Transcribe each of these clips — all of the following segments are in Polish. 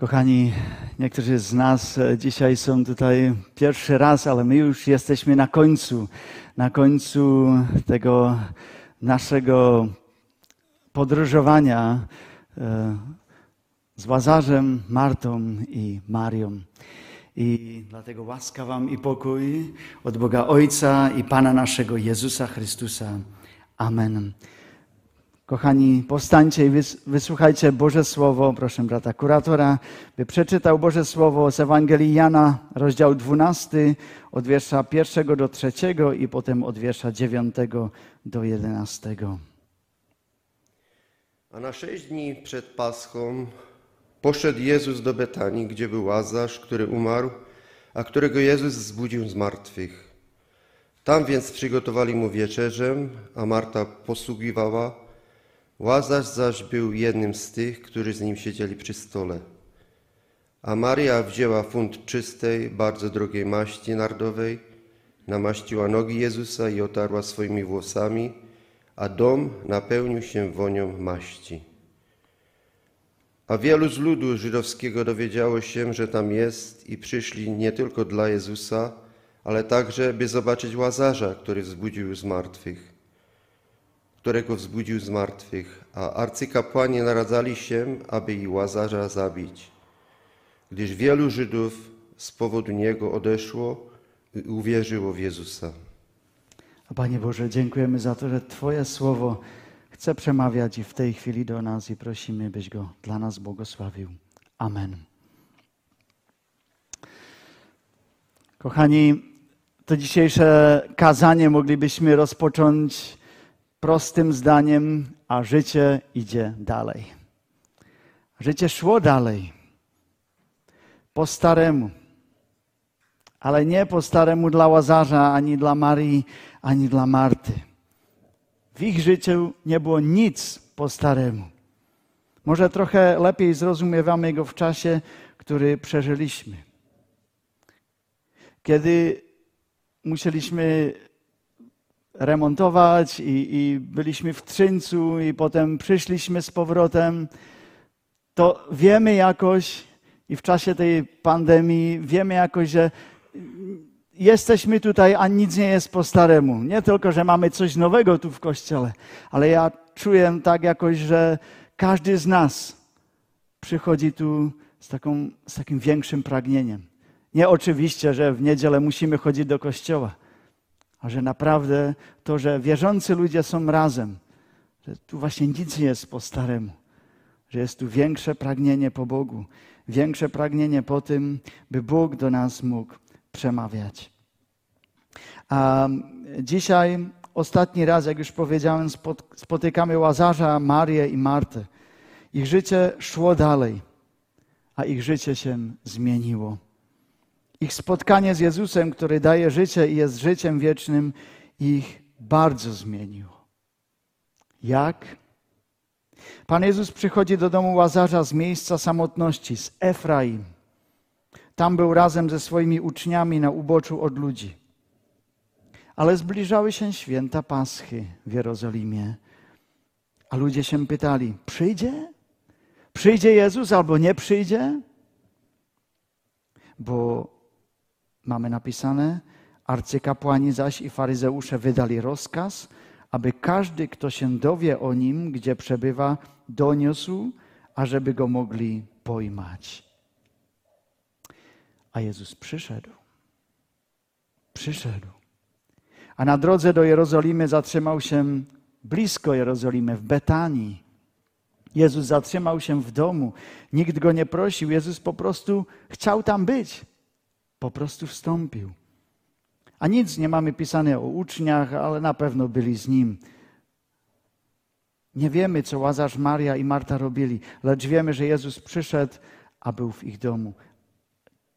Kochani, niektórzy z nas e, dzisiaj są tutaj pierwszy raz, ale my już jesteśmy na końcu, na końcu tego naszego podróżowania e, z Łazarzem, Martą i Marią. I dlatego łaska Wam i pokój od Boga Ojca i Pana naszego Jezusa Chrystusa. Amen. Kochani, powstańcie i wysłuchajcie Boże Słowo. Proszę brata kuratora, by przeczytał Boże Słowo z Ewangelii Jana, rozdział 12, od wiersza 1 do 3 i potem od wiersza 9 do 11. A na sześć dni przed Paschą poszedł Jezus do Betanii, gdzie był Łazarz, który umarł, a którego Jezus zbudził z martwych. Tam więc przygotowali mu wieczerzę, a Marta posługiwała, Łazarz zaś był jednym z tych, którzy z nim siedzieli przy stole. A Maria wzięła funt czystej, bardzo drogiej maści nardowej, namaściła nogi Jezusa i otarła swoimi włosami, a dom napełnił się wonią maści. A wielu z ludu żydowskiego dowiedziało się, że tam jest i przyszli nie tylko dla Jezusa, ale także, by zobaczyć Łazarza, który wzbudził z martwych którego wzbudził z martwych, a arcykapłani naradzali się, aby i Łazarza zabić, gdyż wielu Żydów z powodu niego odeszło i uwierzyło w Jezusa. Panie Boże, dziękujemy za to, że Twoje słowo chce przemawiać i w tej chwili do nas i prosimy, byś go dla nas błogosławił. Amen. Kochani, to dzisiejsze kazanie moglibyśmy rozpocząć prostym zdaniem, a życie idzie dalej. Życie szło dalej. Po staremu. Ale nie po staremu dla Łazarza, ani dla Marii, ani dla Marty. W ich życiu nie było nic po staremu. Może trochę lepiej zrozumiewamy go w czasie, który przeżyliśmy. Kiedy musieliśmy remontować i, i byliśmy w Trzyńcu i potem przyszliśmy z powrotem, to wiemy jakoś i w czasie tej pandemii wiemy jakoś, że jesteśmy tutaj, a nic nie jest po staremu. Nie tylko, że mamy coś nowego tu w kościele, ale ja czuję tak jakoś, że każdy z nas przychodzi tu z, taką, z takim większym pragnieniem. Nie oczywiście, że w niedzielę musimy chodzić do kościoła, a że naprawdę to, że wierzący ludzie są razem, że tu właśnie nic nie jest po staremu, że jest tu większe pragnienie po Bogu, większe pragnienie po tym, by Bóg do nas mógł przemawiać. A dzisiaj, ostatni raz, jak już powiedziałem, spotykamy Łazarza, Marię i Martę. Ich życie szło dalej, a ich życie się zmieniło. Ich spotkanie z Jezusem, który daje życie i jest życiem wiecznym, ich bardzo zmieniło. Jak? Pan Jezus przychodzi do domu Łazarza z miejsca samotności, z Efraim. Tam był razem ze swoimi uczniami na uboczu od ludzi. Ale zbliżały się święta Paschy w Jerozolimie. A ludzie się pytali: przyjdzie? Przyjdzie Jezus albo nie przyjdzie? Bo mamy napisane, arcykapłani zaś i faryzeusze wydali rozkaz, aby każdy, kto się dowie o nim, gdzie przebywa, doniósł, ażeby go mogli pojmać. A Jezus przyszedł. Przyszedł. A na drodze do Jerozolimy zatrzymał się blisko Jerozolimy, w Betanii. Jezus zatrzymał się w domu. Nikt go nie prosił. Jezus po prostu chciał tam być po prostu wstąpił. A nic nie mamy pisane o uczniach, ale na pewno byli z nim. Nie wiemy, co Łazarz, Maria i Marta robili, lecz wiemy, że Jezus przyszedł, a był w ich domu.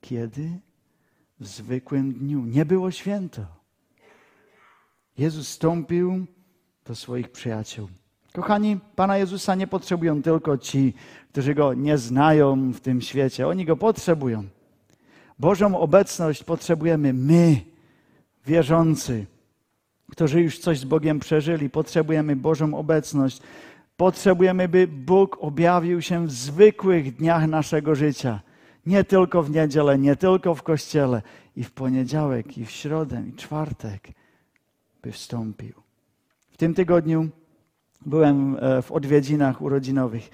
Kiedy? W zwykłym dniu. Nie było święto. Jezus stąpił do swoich przyjaciół. Kochani, Pana Jezusa nie potrzebują tylko ci, którzy Go nie znają w tym świecie. Oni Go potrzebują. Bożą obecność potrzebujemy my, wierzący, którzy już coś z Bogiem przeżyli. Potrzebujemy Bożą obecność, Potrzebujemy, by Bóg objawił się w zwykłych dniach naszego życia. Nie tylko w niedzielę, nie tylko w kościele, i w poniedziałek, i w środę, i czwartek, by wstąpił. W tym tygodniu byłem e, w odwiedzinach urodzinowych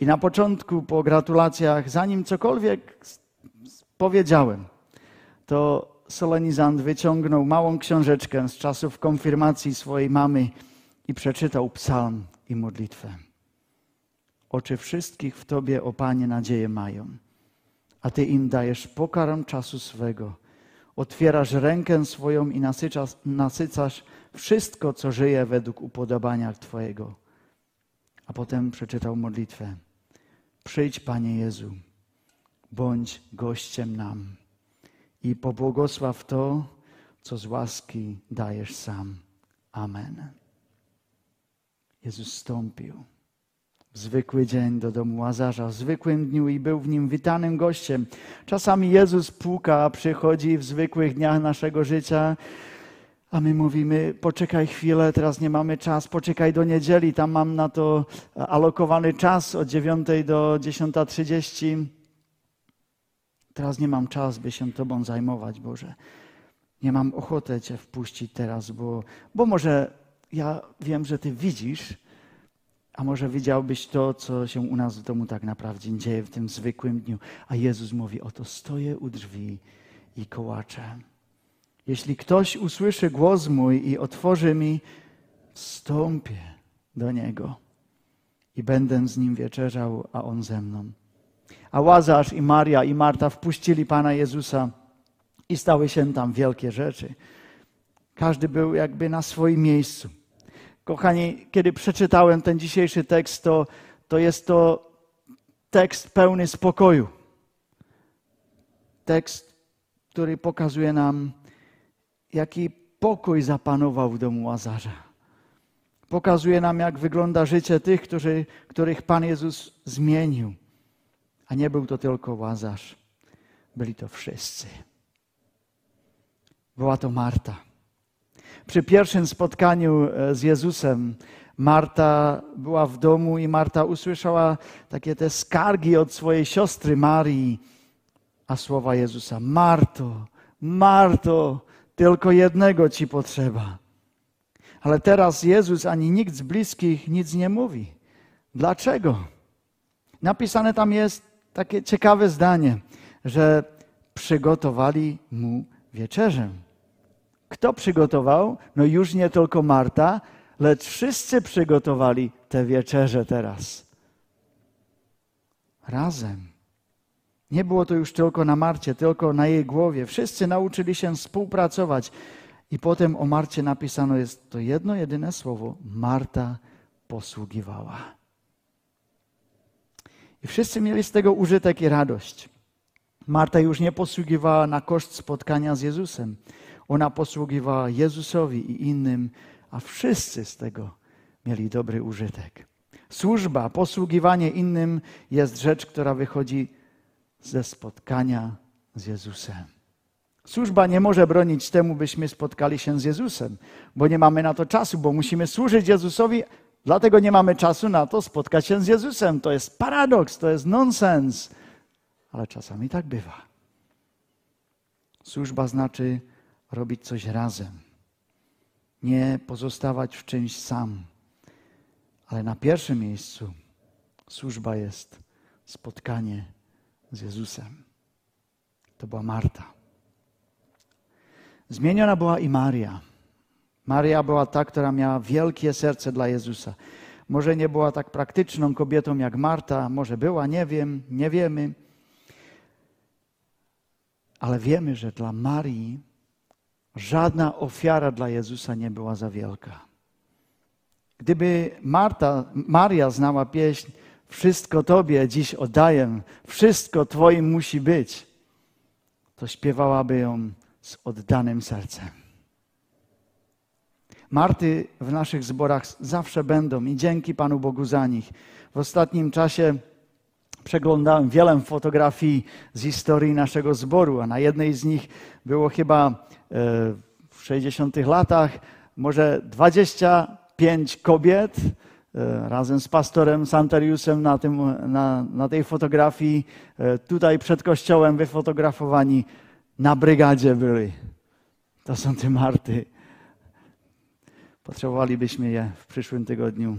i na początku, po gratulacjach, zanim cokolwiek powiedziałem, to solenizant wyciągnął małą książeczkę z czasów konfirmacji swojej mamy i przeczytał psalm i modlitwę. Oczy wszystkich w Tobie, o Panie, nadzieję mają, a Ty im dajesz pokarm czasu swego. Otwierasz rękę swoją i nasycasz, nasycasz wszystko, co żyje według upodobania Twojego. A potem przeczytał modlitwę. Przyjdź, Panie Jezu, bądź gościem nam i pobłogosław to, co z łaski dajesz sam. Amen. Jezus stąpił w zwykły dzień do domu Łazarza, w zwykłym dniu i był w nim witanym gościem. Czasami Jezus puka, przychodzi w zwykłych dniach naszego życia, a my mówimy, poczekaj chwilę, teraz nie mamy czas, poczekaj do niedzieli, tam mam na to alokowany czas od 9 do 10.30. Teraz nie mam czas, by się Tobą zajmować, Boże. Nie mam ochoty Cię wpuścić teraz, bo, bo może ja wiem, że Ty widzisz, a może widziałbyś to, co się u nas w domu tak naprawdę dzieje w tym zwykłym dniu. A Jezus mówi, oto stoję u drzwi i kołaczę. Jeśli ktoś usłyszy głos mój i otworzy mi, wstąpię do Niego i będę z Nim wieczerzał, a On ze mną. A Łazarz i Maria i Marta wpuścili Pana Jezusa i stały się tam wielkie rzeczy. Każdy był jakby na swoim miejscu. Kochani, kiedy przeczytałem ten dzisiejszy tekst, to, to jest to tekst pełny spokoju. Tekst, który pokazuje nam, jaki pokój zapanował w domu Łazarza. Pokazuje nam, jak wygląda życie tych, którzy, których Pan Jezus zmienił. A nie był to tylko Łazarz, byli to wszyscy. Była to Marta. Przy pierwszym spotkaniu e, z Jezusem Marta była w domu i Marta usłyszała takie te skargi od swojej siostry Marii, a słowa Jezusa: Marto, Marto, tylko jednego ci potrzeba. Ale teraz Jezus ani nikt z bliskich nic nie mówi. Dlaczego? Napisane tam jest takie ciekawe zdanie, że przygotowali mu wieczerzę. Kto przygotował? No już nie tylko Marta, lecz wszyscy przygotowali tę wieczerzę teraz. Razem. Nie było to już tylko na Marcie, tylko na jej głowie. Wszyscy nauczyli się współpracować. I potem o Marcie napisano jest to jedno, jedyne słowo. Marta posługiwała. I wszyscy mieli z tego użytek i radość. Marta już nie posługiwała na koszt spotkania z Jezusem. Ona posługiwała Jezusowi i innym, a wszyscy z tego mieli dobry użytek. Służba, posługiwanie innym jest rzecz, która wychodzi ze spotkania z Jezusem. Służba nie może bronić temu, byśmy spotkali się z Jezusem, bo nie mamy na to czasu, bo musimy służyć Jezusowi, dlatego nie mamy czasu na to spotkać się z Jezusem. To jest paradoks, to jest nonsens, ale czasami tak bywa. Służba znaczy robić coś razem, nie pozostawać w czymś sam, ale na pierwszym miejscu służba jest spotkanie z Jezusem. To była Marta. Zmieniona była i Maria. Maria była ta, która miała wielkie serce dla Jezusa. Może nie była tak praktyczną kobietą jak Marta, może była, nie wiem, nie wiemy. Ale wiemy, że dla Marii żadna ofiara dla Jezusa nie była za wielka. Gdyby Marta, Maria znała pieśń Wszystko Tobie dziś oddaję, wszystko Twoim musi być, to śpiewałaby ją z oddanym sercem. Marty w naszych zborach zawsze będą i dzięki Panu Bogu za nich. W ostatnim czasie przeglądałem wiele fotografii z historii naszego zboru, a na jednej z nich było chyba e, w 60 latach może 25 kobiet e, razem z pastorem Santeriusem na, tym, na, na tej fotografii, e, tutaj przed kościołem wyfotografowani, na brygadzie byli. To są te Marty. Potrzebowalibyśmy je w przyszłym tygodniu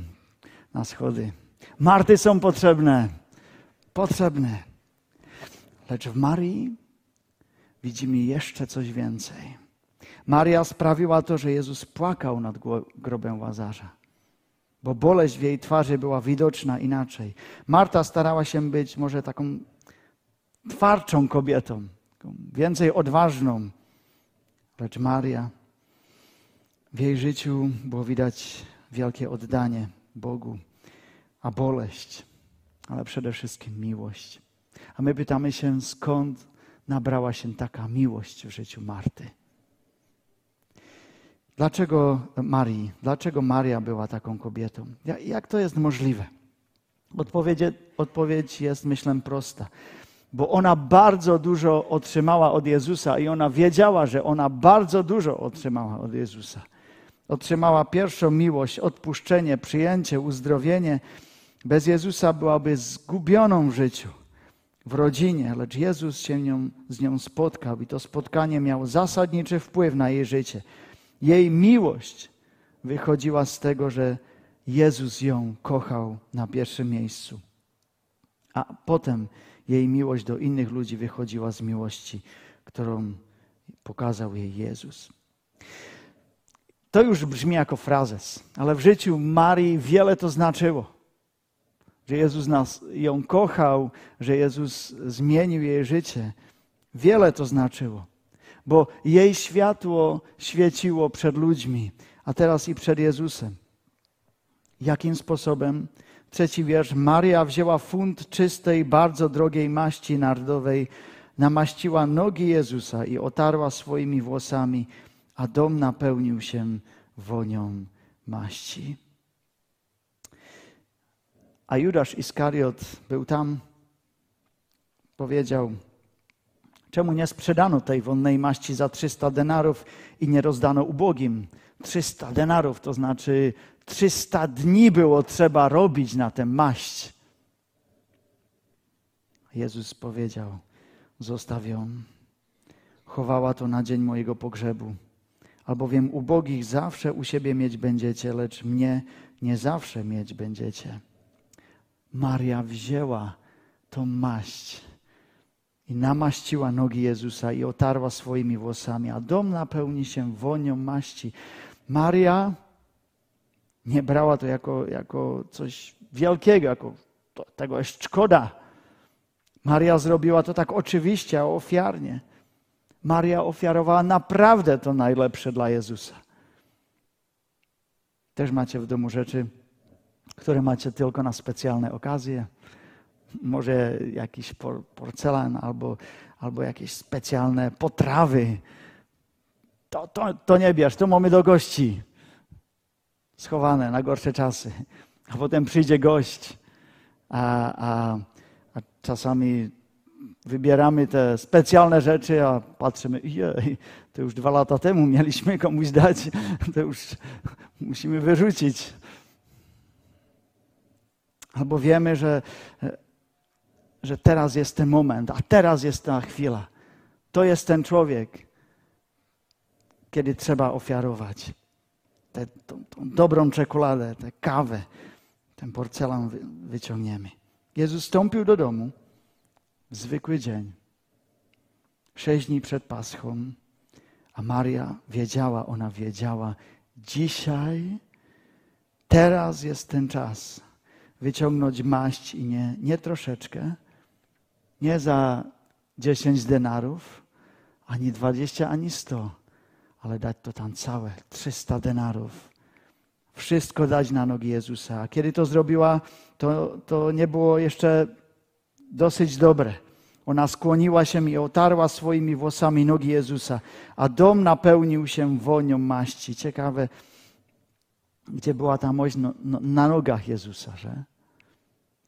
na schody. Marty są potrzebne. Potrzebne. Lecz w Marii widzimy jeszcze coś więcej. Maria sprawiła to, że Jezus płakał nad grobem Łazarza, bo boleść w jej twarzy była widoczna inaczej. Marta starała się być może taką twardszą kobietą, więcej odważną, lecz Maria w jej życiu było widać wielkie oddanie Bogu, a boleść, ale przede wszystkim miłość. A my pytamy się, skąd nabrała się taka miłość w życiu Marty. Dlaczego Marii? Dlaczego Maria była taką kobietą? Jak to jest możliwe? Odpowiedź, odpowiedź jest, myślę, prosta. Bo ona bardzo dużo otrzymała od Jezusa i ona wiedziała, że ona bardzo dużo otrzymała od Jezusa. Otrzymała pierwszą miłość, odpuszczenie, przyjęcie, uzdrowienie. Bez Jezusa byłaby zgubioną w życiu w rodzinie, lecz Jezus się nią, z nią spotkał i to spotkanie miało zasadniczy wpływ na jej życie. Jej miłość wychodziła z tego, że Jezus ją kochał na pierwszym miejscu. A potem jej miłość do innych ludzi wychodziła z miłości, którą pokazał jej Jezus. To już brzmi jako frazes, ale w życiu Marii wiele to znaczyło że Jezus nas, ją kochał, że Jezus zmienił jej życie. Wiele to znaczyło, bo jej światło świeciło przed ludźmi, a teraz i przed Jezusem. Jakim sposobem? Trzeci wiersz. Maria wzięła funt czystej, bardzo drogiej maści nardowej, namaściła nogi Jezusa i otarła swoimi włosami, a dom napełnił się wonią maści. A Judasz Iskariot był tam, powiedział, czemu nie sprzedano tej wonnej maści za 300 denarów i nie rozdano ubogim? 300 denarów, to znaczy 300 dni było trzeba robić na tę maść. Jezus powiedział, zostaw ją. Chowała to na dzień mojego pogrzebu. Albowiem ubogich zawsze u siebie mieć będziecie, lecz mnie nie zawsze mieć będziecie. Maria wzięła tą maść i namaściła nogi Jezusa i otarła swoimi włosami, a dom napełni się wonią maści. Maria nie brała to jako, jako coś wielkiego, jako to, tego jest szkoda. Maria zrobiła to tak oczywiście, ofiarnie. Maria ofiarowała naprawdę to najlepsze dla Jezusa. Też macie w domu rzeczy, które macie tylko na specjalne okazje. Może jakiś porcelan albo, albo jakieś specjalne potrawy. To, to, to nie bierz, to mamy do gości. Schowane na gorsze czasy. A potem przyjdzie gość, a, a, a czasami wybieramy te specjalne rzeczy, a patrzymy, jej, to już dwa lata temu mieliśmy komuś dać, to już musimy wyrzucić. Albo wiemy, że, że teraz jest ten moment, a teraz jest ta chwila. To jest ten człowiek, kiedy trzeba ofiarować tę, tą, tą dobrą czekoladę, tę kawę, ten porcelan wyciągniemy. Jezus wstąpił do domu zwykły dzień, sześć dni przed Paschą, a Maria wiedziała, ona wiedziała, dzisiaj, teraz jest ten czas wyciągnąć maść i nie, nie troszeczkę, nie za 10 denarów, ani 20, ani 100, ale dać to tam całe, 300 denarów. Wszystko dać na nogi Jezusa. A kiedy to zrobiła, to, to nie było jeszcze dosyć dobre. Ona skłoniła się i otarła swoimi włosami nogi Jezusa, a dom napełnił się wonią maści. Ciekawe, gdzie była ta mość no, no, na nogach Jezusa, że?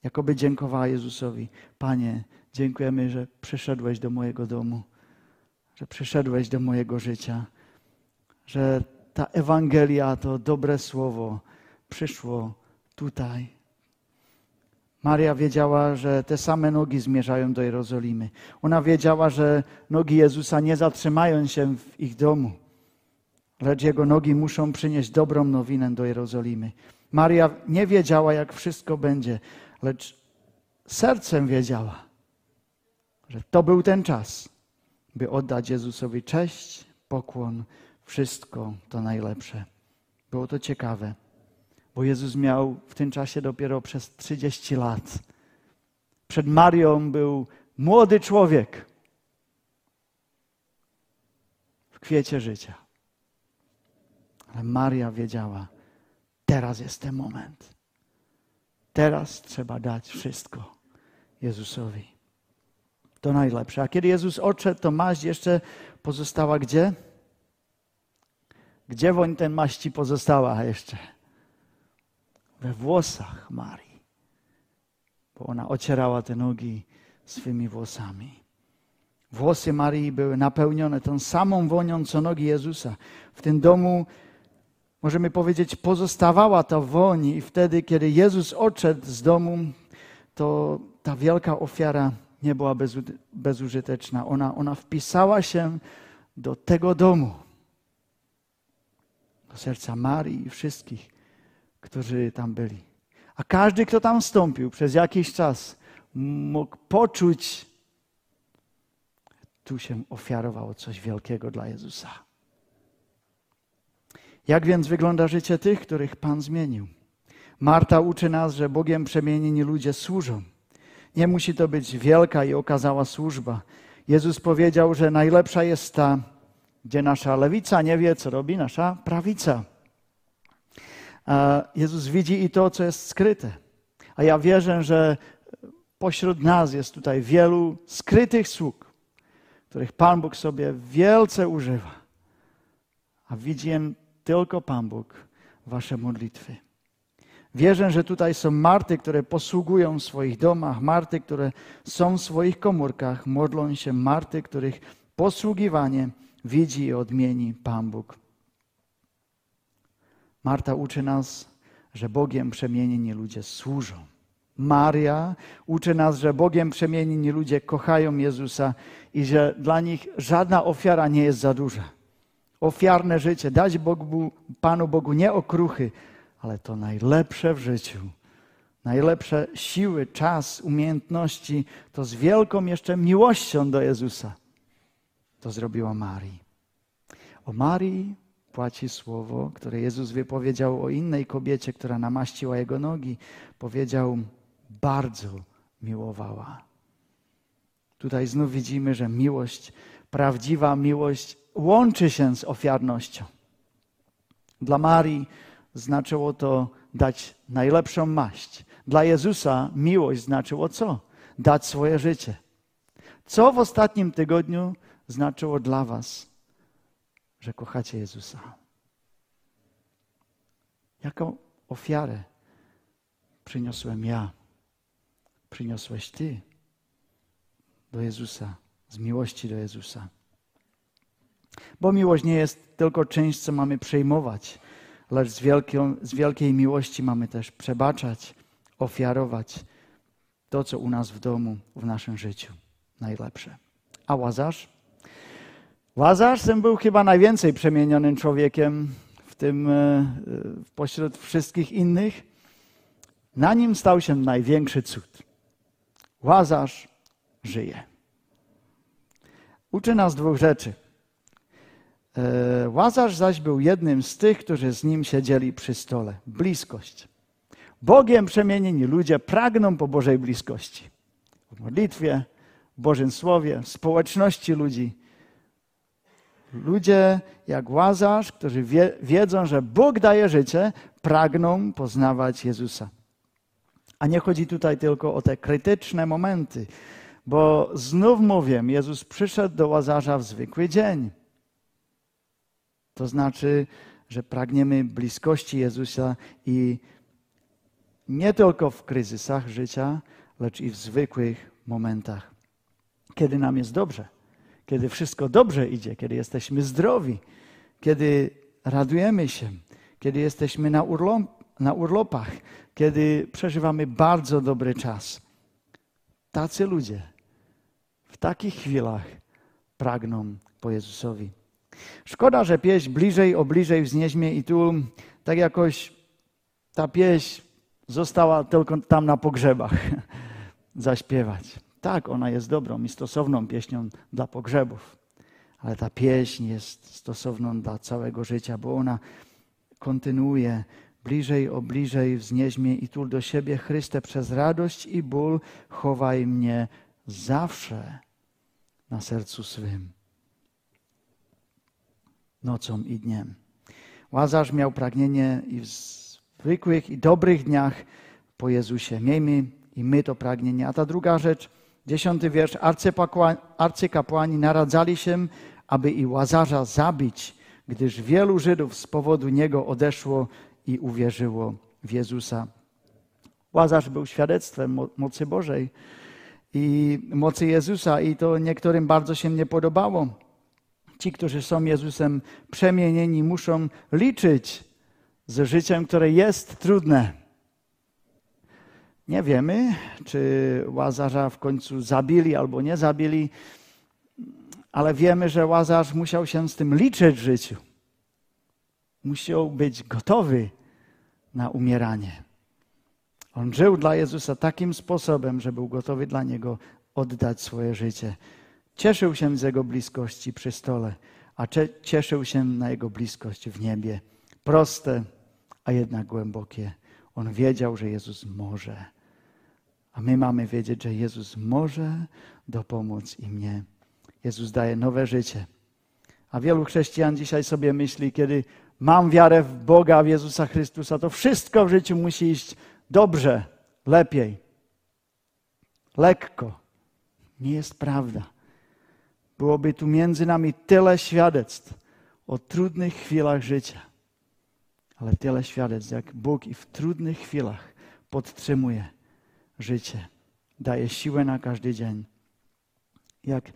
Jakoby dziękowała Jezusowi. Panie, dziękujemy, że przyszedłeś do mojego domu, że przyszedłeś do mojego życia, że ta Ewangelia, to dobre słowo przyszło tutaj. Maria wiedziała, że te same nogi zmierzają do Jerozolimy. Ona wiedziała, że nogi Jezusa nie zatrzymają się w ich domu, lecz jego nogi muszą przynieść dobrą nowinę do Jerozolimy. Maria nie wiedziała, jak wszystko będzie, lecz sercem wiedziała, że to był ten czas, by oddać Jezusowi cześć, pokłon, wszystko to najlepsze. Było to ciekawe, bo Jezus miał w tym czasie dopiero przez 30 lat. Przed Marią był młody człowiek w kwiecie życia. Ale Maria wiedziała, teraz jest ten moment. Teraz trzeba dać wszystko Jezusowi. To najlepsze. A kiedy Jezus odszedł, to maść jeszcze pozostała gdzie? Gdzie woń ten maści pozostała jeszcze? We włosach Marii. Bo ona ocierała te nogi swymi włosami. Włosy Marii były napełnione tą samą wonią, co nogi Jezusa. W tym domu, możemy powiedzieć, pozostawała ta woń i wtedy, kiedy Jezus odszedł z domu, to ta wielka ofiara nie była bezużyteczna. Ona, ona wpisała się do tego domu do serca Marii i wszystkich, którzy tam byli. A każdy, kto tam wstąpił przez jakiś czas, mógł poczuć, tu się ofiarowało coś wielkiego dla Jezusa. Jak więc wygląda życie tych, których Pan zmienił? Marta uczy nas, że Bogiem przemienieni ludzie służą. Nie musi to być wielka i okazała służba. Jezus powiedział, że najlepsza jest ta, gdzie nasza lewica nie wie, co robi nasza prawica. Jezus widzi i to, co jest skryte. A ja wierzę, że pośród nas jest tutaj wielu skrytych sług, których Pan Bóg sobie wielce używa. A widzi tylko Pan Bóg, wasze modlitwy. Wierzę, że tutaj są Marty, które posługują w swoich domach, Marty, które są w swoich komórkach, modlą się, Marty, których posługiwanie widzi i odmieni Pan Bóg. Marta uczy nas, że Bogiem przemienieni ludzie służą. Maria uczy nas, że Bogiem przemienieni ludzie kochają Jezusa i że dla nich żadna ofiara nie jest za duża. Ofiarne życie, dać Bogu, Panu Bogu nie okruchy, ale to najlepsze w życiu. Najlepsze siły, czas, umiejętności, to z wielką jeszcze miłością do Jezusa to zrobiła Marii. O Marii płaci słowo, które Jezus wypowiedział o innej kobiecie, która namaściła jego nogi. Powiedział, bardzo miłowała. Tutaj znów widzimy, że miłość, prawdziwa miłość łączy się z ofiarnością. Dla Marii znaczyło to dać najlepszą maść. Dla Jezusa miłość znaczyło co? Dać swoje życie. Co w ostatnim tygodniu znaczyło dla Was, że kochacie Jezusa? Jaką ofiarę przyniosłem ja? Przyniosłeś Ty do Jezusa, z miłości do Jezusa. Bo miłość nie jest tylko czymś, co mamy przejmować, lecz z, z wielkiej miłości mamy też przebaczać, ofiarować to, co u nas w domu, w naszym życiu najlepsze. A Łazarz? Łazarz ten był chyba najwięcej przemienionym człowiekiem w tym, e, pośród wszystkich innych. Na nim stał się największy cud. Łazarz żyje. Uczy nas dwóch rzeczy. E, Łazarz zaś był jednym z tych, którzy z nim siedzieli przy stole. Bliskość. Bogiem przemienieni ludzie pragną po Bożej bliskości. W modlitwie, w Bożym Słowie, w społeczności ludzi. Ludzie jak Łazarz, którzy wie, wiedzą, że Bóg daje życie, pragną poznawać Jezusa. A nie chodzi tutaj tylko o te krytyczne momenty, bo znów mówię, Jezus przyszedł do Łazarza w zwykły dzień. To znaczy, że pragniemy bliskości Jezusa i nie tylko w kryzysach życia, lecz i w zwykłych momentach, kiedy nam jest dobrze, kiedy wszystko dobrze idzie, kiedy jesteśmy zdrowi, kiedy radujemy się, kiedy jesteśmy na na urlopach, kiedy przeżywamy bardzo dobry czas. Tacy ludzie w takich chwilach pragną po Jezusowi. Szkoda, że pieśń bliżej, o bliżej wznieś mnie i tu tak jakoś ta pieśń została tylko tam na pogrzebach zaśpiewać. Tak, ona jest dobrą i stosowną pieśnią dla pogrzebów, ale ta pieśń jest stosowną dla całego życia, bo ona kontynuuje bliżej, o bliżej wznieś mnie i tul do siebie Chryste przez radość i ból chowaj mnie zawsze na sercu swym nocą i dniem. Łazarz miał pragnienie i w zwykłych i dobrych dniach po Jezusie. Miejmy i my to pragnienie. A ta druga rzecz, dziesiąty wiersz. Arcykapłani naradzali się, aby i Łazarza zabić, gdyż wielu Żydów z powodu niego odeszło i uwierzyło w Jezusa. Łazarz był świadectwem mocy Bożej i mocy Jezusa i to niektórym bardzo się nie podobało. Ci, którzy są Jezusem przemienieni, muszą liczyć z życiem, które jest trudne. Nie wiemy, czy Łazarza w końcu zabili albo nie zabili, ale wiemy, że Łazarz musiał się z tym liczyć w życiu. Musiał być gotowy na umieranie. On żył dla Jezusa takim sposobem, że był gotowy dla Niego oddać swoje życie. Cieszył się z Jego bliskości przy stole, a cieszył się na Jego bliskość w niebie. Proste, a jednak głębokie. On wiedział, że Jezus może. A my mamy wiedzieć, że Jezus może dopomóc i mnie. Jezus daje nowe życie. A wielu chrześcijan dzisiaj sobie myśli, kiedy mam wiarę w Boga, w Jezusa Chrystusa, to wszystko w życiu musi iść dobrze, lepiej, lekko. Nie jest prawda. Byłoby tu między nami tyle świadectw o trudnych chwilach życia, ale tyle świadectw, jak Bóg i w trudnych chwilach podtrzymuje życie, daje siłę na każdy dzień. Jak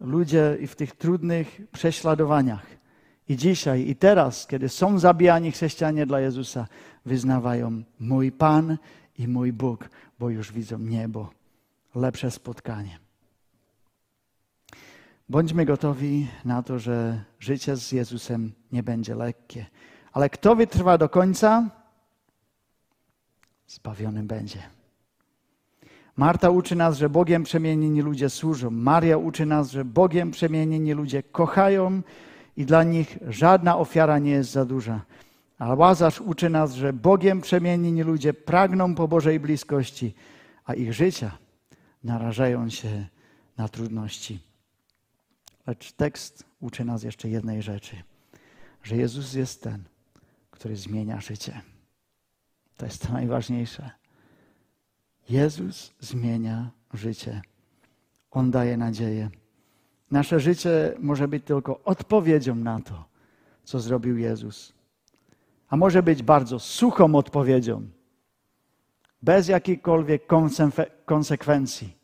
ludzie i w tych trudnych prześladowaniach i dzisiaj, i teraz, kiedy są zabijani chrześcijanie dla Jezusa, wyznawają mój Pan i mój Bóg, bo już widzą niebo, lepsze spotkanie. Bądźmy gotowi na to, że życie z Jezusem nie będzie lekkie. Ale kto wytrwa do końca, zbawiony będzie. Marta uczy nas, że Bogiem przemienieni ludzie służą. Maria uczy nas, że Bogiem przemienieni ludzie kochają i dla nich żadna ofiara nie jest za duża. A Łazarz uczy nas, że Bogiem przemienieni ludzie pragną po Bożej bliskości, a ich życia narażają się na trudności. Lecz tekst uczy nas jeszcze jednej rzeczy, że Jezus jest ten, który zmienia życie. To jest to najważniejsze. Jezus zmienia życie. On daje nadzieję. Nasze życie może być tylko odpowiedzią na to, co zrobił Jezus. A może być bardzo suchą odpowiedzią, bez jakichkolwiek konsekwencji.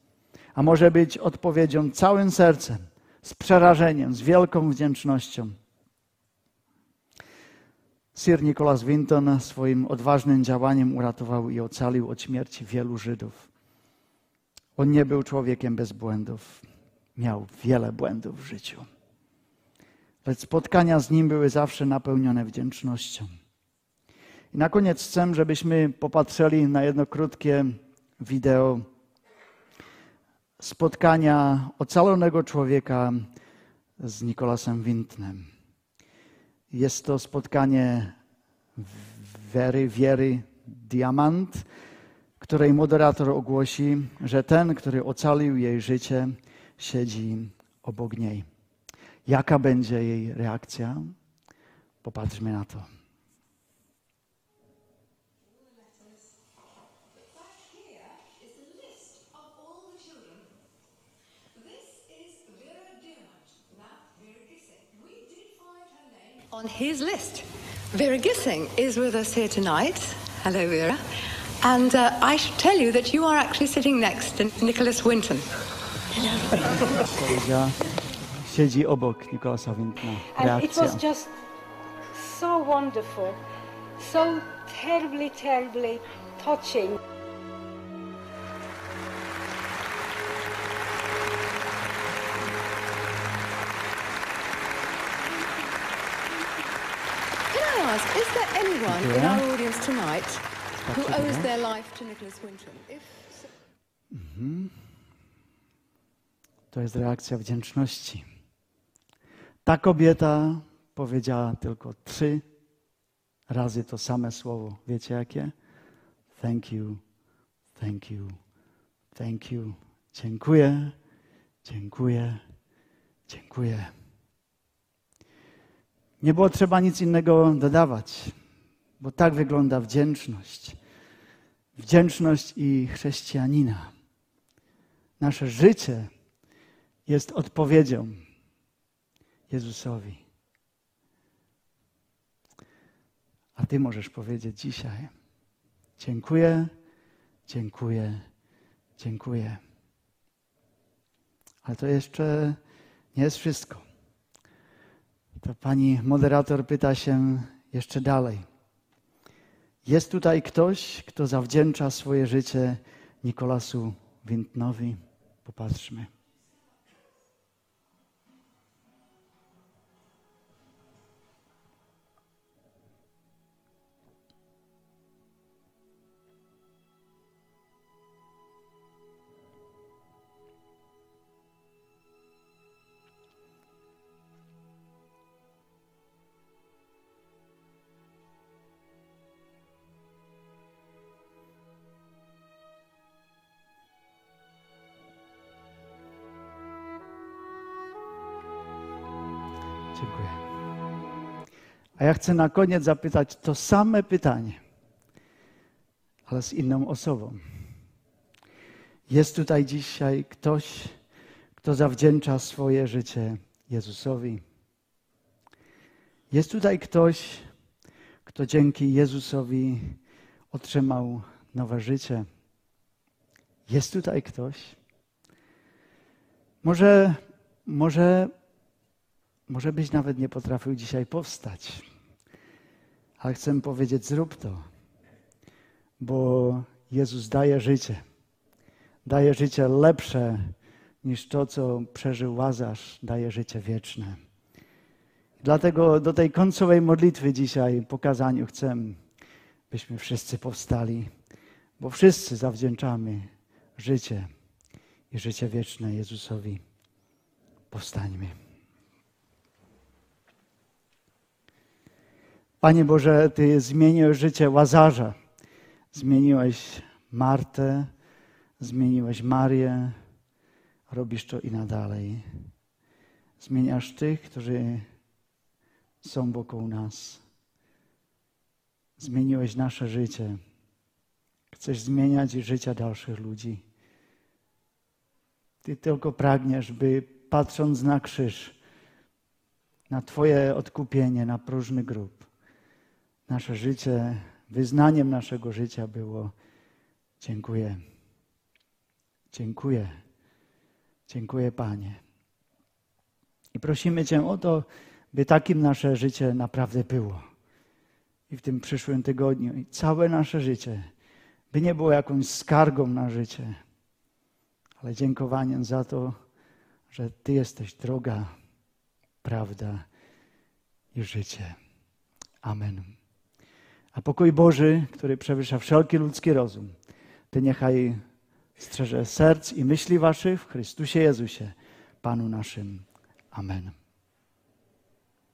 A może być odpowiedzią całym sercem, z przerażeniem, z wielką wdzięcznością. Sir Nicholas Winton swoim odważnym działaniem uratował i ocalił od śmierci wielu Żydów. On nie był człowiekiem bez błędów. Miał wiele błędów w życiu. Lecz spotkania z nim były zawsze napełnione wdzięcznością. I na koniec chcę, żebyśmy popatrzyli na jedno krótkie wideo spotkania ocalonego człowieka z Nikolasem Wintnem. Jest to spotkanie Wery, Wiery Diamant, której moderator ogłosi, że ten, który ocalił jej życie, siedzi obok niej. Jaka będzie jej reakcja? Popatrzmy na to. On his list. Vera Gissing is with us here tonight. Hello, Vera. And uh, I should tell you that you are actually sitting next to Nicholas Winton. Hello. siedzi obok Nikolasa Wintona. And it was just so wonderful, so terribly, terribly touching. If To jest reakcja wdzięczności. Ta kobieta powiedziała tylko trzy razy to same słowo. Wiecie jakie? Thank you, thank you, thank you. Dziękuję, dziękuję, dziękuję. Nie było trzeba nic innego dodawać, bo tak wygląda wdzięczność. Wdzięczność i chrześcijanina. Nasze życie jest odpowiedzią Jezusowi. A Ty możesz powiedzieć dzisiaj: Dziękuję, dziękuję, dziękuję. Ale to jeszcze nie jest wszystko. To pani moderator pyta się jeszcze dalej. Jest tutaj ktoś, kto zawdzięcza swoje życie Nikolasu Wintnowi? Popatrzmy. Dziękuję. A ja chcę na koniec zapytać to same pytanie, ale z inną osobą. Jest tutaj dzisiaj ktoś, kto zawdzięcza swoje życie Jezusowi. Jest tutaj ktoś, kto dzięki Jezusowi otrzymał nowe życie. Jest tutaj ktoś. Może, może może byś nawet nie potrafił dzisiaj powstać, ale chcę powiedzieć: zrób to, bo Jezus daje życie. Daje życie lepsze niż to, co przeżył Łazarz, daje życie wieczne. Dlatego do tej końcowej modlitwy dzisiaj, pokazaniu, chcę, byśmy wszyscy powstali, bo wszyscy zawdzięczamy życie i życie wieczne Jezusowi. Powstańmy. Panie Boże, Ty zmieniłeś życie Łazarza, zmieniłeś Martę, zmieniłeś Marię, robisz to i nadalej. Zmieniasz tych, którzy są wokół nas. Zmieniłeś nasze życie. Chcesz zmieniać życia dalszych ludzi. Ty tylko pragniesz, by patrząc na krzyż, na Twoje odkupienie, na próżny grób, nasze życie, wyznaniem naszego życia było dziękuję. Dziękuję. Dziękuję Panie. I prosimy Cię o to, by takim nasze życie naprawdę było. I w tym przyszłym tygodniu, i całe nasze życie, by nie było jakąś skargą na życie, ale dziękowaniem za to, że Ty jesteś droga, prawda i życie. Amen. A pokój Boży, który przewyższa wszelki ludzki rozum, Ty niechaj strzeże serc i myśli waszych w Chrystusie Jezusie, Panu naszym. Amen.